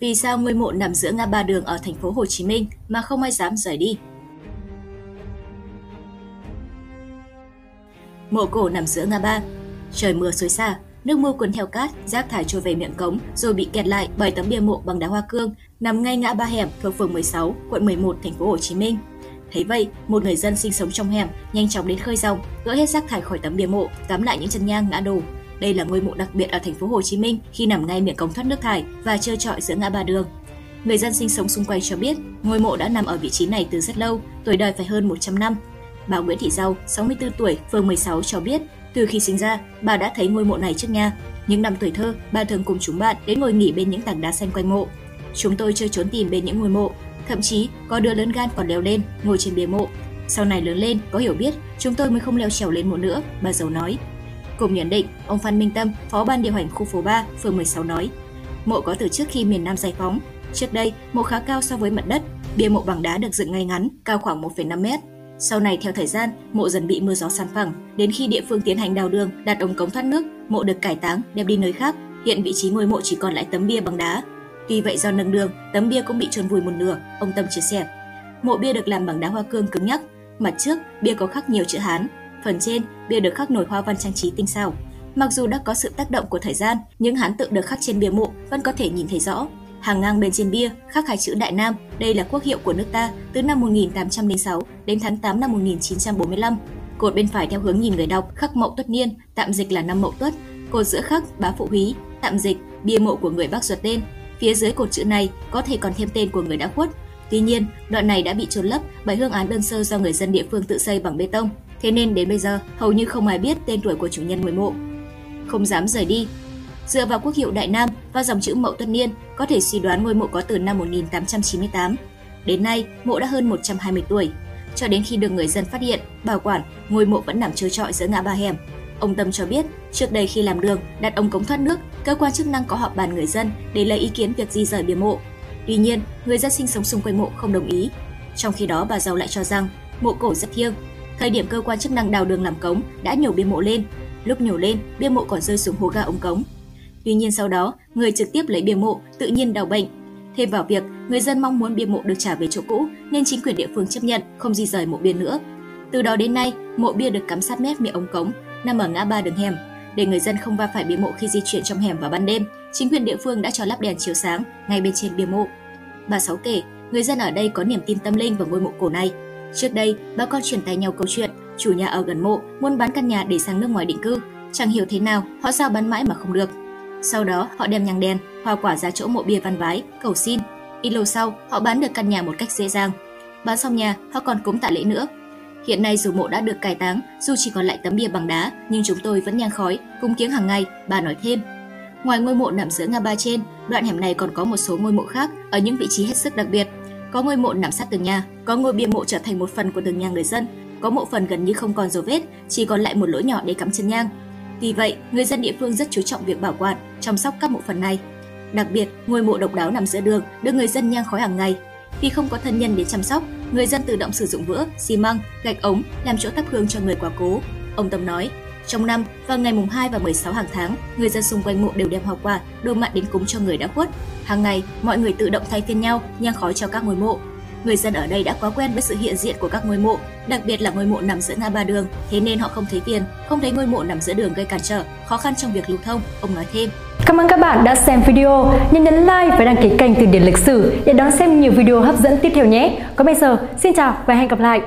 Vì sao ngôi mộ nằm giữa ngã ba đường ở thành phố Hồ Chí Minh mà không ai dám rời đi? Mộ cổ nằm giữa ngã ba. Trời mưa xối xả, nước mưa cuốn theo cát, rác thải trôi về miệng cống rồi bị kẹt lại bởi tấm bia mộ bằng đá hoa cương nằm ngay ngã ba hẻm thuộc phường 16, quận 11, thành phố Hồ Chí Minh. Thấy vậy, một người dân sinh sống trong hẻm nhanh chóng đến khơi dòng, gỡ hết rác thải khỏi tấm bia mộ, cắm lại những chân nhang ngã đổ. Đây là ngôi mộ đặc biệt ở thành phố Hồ Chí Minh khi nằm ngay miệng cống thoát nước thải và trơ trọi giữa ngã ba đường. Người dân sinh sống xung quanh cho biết, ngôi mộ đã nằm ở vị trí này từ rất lâu, tuổi đời phải hơn 100 năm. Bà Nguyễn Thị Giàu, 64 tuổi, phường 16 cho biết, từ khi sinh ra, bà đã thấy ngôi mộ này trước nhà. Những năm tuổi thơ, bà thường cùng chúng bạn đến ngồi nghỉ bên những tảng đá xanh quanh mộ. Chúng tôi chơi trốn tìm bên những ngôi mộ, thậm chí có đứa lớn gan còn leo lên, ngồi trên bia mộ. Sau này lớn lên, có hiểu biết, chúng tôi mới không leo trèo lên mộ nữa, bà Giàu nói. Cùng nhận định, ông Phan Minh Tâm, phó ban điều hành khu phố 3, phường 16 nói, mộ có từ trước khi miền Nam giải phóng. Trước đây, mộ khá cao so với mặt đất, bia mộ bằng đá được dựng ngay ngắn, cao khoảng 1,5 mét. Sau này theo thời gian, mộ dần bị mưa gió san phẳng, đến khi địa phương tiến hành đào đường, đặt ống cống thoát nước, mộ được cải táng, đem đi nơi khác. Hiện vị trí ngôi mộ chỉ còn lại tấm bia bằng đá. Tuy vậy do nâng đường, tấm bia cũng bị trôn vùi một nửa, ông Tâm chia sẻ. Mộ bia được làm bằng đá hoa cương cứng nhắc, mặt trước bia có khắc nhiều chữ Hán, phần trên bia được khắc nổi hoa văn trang trí tinh xảo. Mặc dù đã có sự tác động của thời gian, những hán tự được khắc trên bia mộ vẫn có thể nhìn thấy rõ. Hàng ngang bên trên bia khắc hai chữ Đại Nam, đây là quốc hiệu của nước ta từ năm 1806 đến tháng 8 năm 1945. Cột bên phải theo hướng nhìn người đọc khắc Mậu Tuất Niên, tạm dịch là năm Mậu Tuất. Cột giữa khắc Bá Phụ Húy, tạm dịch bia mộ của người Bắc ruột tên. Phía dưới cột chữ này có thể còn thêm tên của người đã khuất. Tuy nhiên, đoạn này đã bị trôn lấp bởi hương án đơn sơ do người dân địa phương tự xây bằng bê tông. Thế nên đến bây giờ, hầu như không ai biết tên tuổi của chủ nhân ngôi mộ. Không dám rời đi, Dựa vào quốc hiệu Đại Nam và dòng chữ Mậu Tuất Niên, có thể suy đoán ngôi mộ có từ năm 1898. Đến nay, mộ đã hơn 120 tuổi. Cho đến khi được người dân phát hiện, bảo quản, ngôi mộ vẫn nằm trơ trọi giữa ngã ba hẻm. Ông Tâm cho biết, trước đây khi làm đường, đặt ống cống thoát nước, cơ quan chức năng có họp bàn người dân để lấy ý kiến việc di rời bia mộ. Tuy nhiên, người dân sinh sống xung quanh mộ không đồng ý. Trong khi đó, bà giàu lại cho rằng mộ cổ rất thiêng. Thời điểm cơ quan chức năng đào đường làm cống đã nhổ bia mộ lên, lúc nhổ lên, bia mộ còn rơi xuống hố ga ống cống. Tuy nhiên sau đó, người trực tiếp lấy bia mộ tự nhiên đau bệnh. Thêm vào việc, người dân mong muốn bia mộ được trả về chỗ cũ nên chính quyền địa phương chấp nhận không di rời mộ bia nữa. Từ đó đến nay, mộ bia được cắm sát mép miệng ống cống, nằm ở ngã ba đường hẻm. Để người dân không va phải bia mộ khi di chuyển trong hẻm vào ban đêm, chính quyền địa phương đã cho lắp đèn chiếu sáng ngay bên trên bia mộ. Bà Sáu kể, người dân ở đây có niềm tin tâm linh vào ngôi mộ cổ này. Trước đây, bà con truyền tay nhau câu chuyện, chủ nhà ở gần mộ muốn bán căn nhà để sang nước ngoài định cư. Chẳng hiểu thế nào, họ sao bán mãi mà không được. Sau đó, họ đem nhang đèn, hoa quả ra chỗ mộ bia văn vái, cầu xin. Ít lâu sau, họ bán được căn nhà một cách dễ dàng. Bán xong nhà, họ còn cúng tạ lễ nữa. Hiện nay dù mộ đã được cải táng, dù chỉ còn lại tấm bia bằng đá, nhưng chúng tôi vẫn nhang khói, cúng kiếng hàng ngày, bà nói thêm. Ngoài ngôi mộ nằm giữa ngã ba trên, đoạn hẻm này còn có một số ngôi mộ khác ở những vị trí hết sức đặc biệt. Có ngôi mộ nằm sát tường nhà, có ngôi bia mộ trở thành một phần của tường nhà người dân, có mộ phần gần như không còn dấu vết, chỉ còn lại một lỗ nhỏ để cắm chân nhang. Vì vậy, người dân địa phương rất chú trọng việc bảo quản, chăm sóc các mộ phần này. Đặc biệt, ngôi mộ độc đáo nằm giữa đường được người dân nhang khói hàng ngày. Vì không có thân nhân để chăm sóc, người dân tự động sử dụng vữa, xi măng, gạch ống làm chỗ thắp hương cho người quá cố. Ông Tâm nói, trong năm, vào ngày mùng 2 và 16 hàng tháng, người dân xung quanh mộ đều đem hoa quả, đồ mặn đến cúng cho người đã khuất. Hàng ngày, mọi người tự động thay phiên nhau nhang khói cho các ngôi mộ, Người dân ở đây đã quá quen với sự hiện diện của các ngôi mộ, đặc biệt là ngôi mộ nằm giữa ngã ba đường, thế nên họ không thấy tiền, không thấy ngôi mộ nằm giữa đường gây cản trở, khó khăn trong việc lưu thông, ông nói thêm. Cảm ơn các bạn đã xem video, nhớ nhấn like và đăng ký kênh Từ điển lịch sử để đón xem nhiều video hấp dẫn tiếp theo nhé. Còn bây giờ, xin chào và hẹn gặp lại.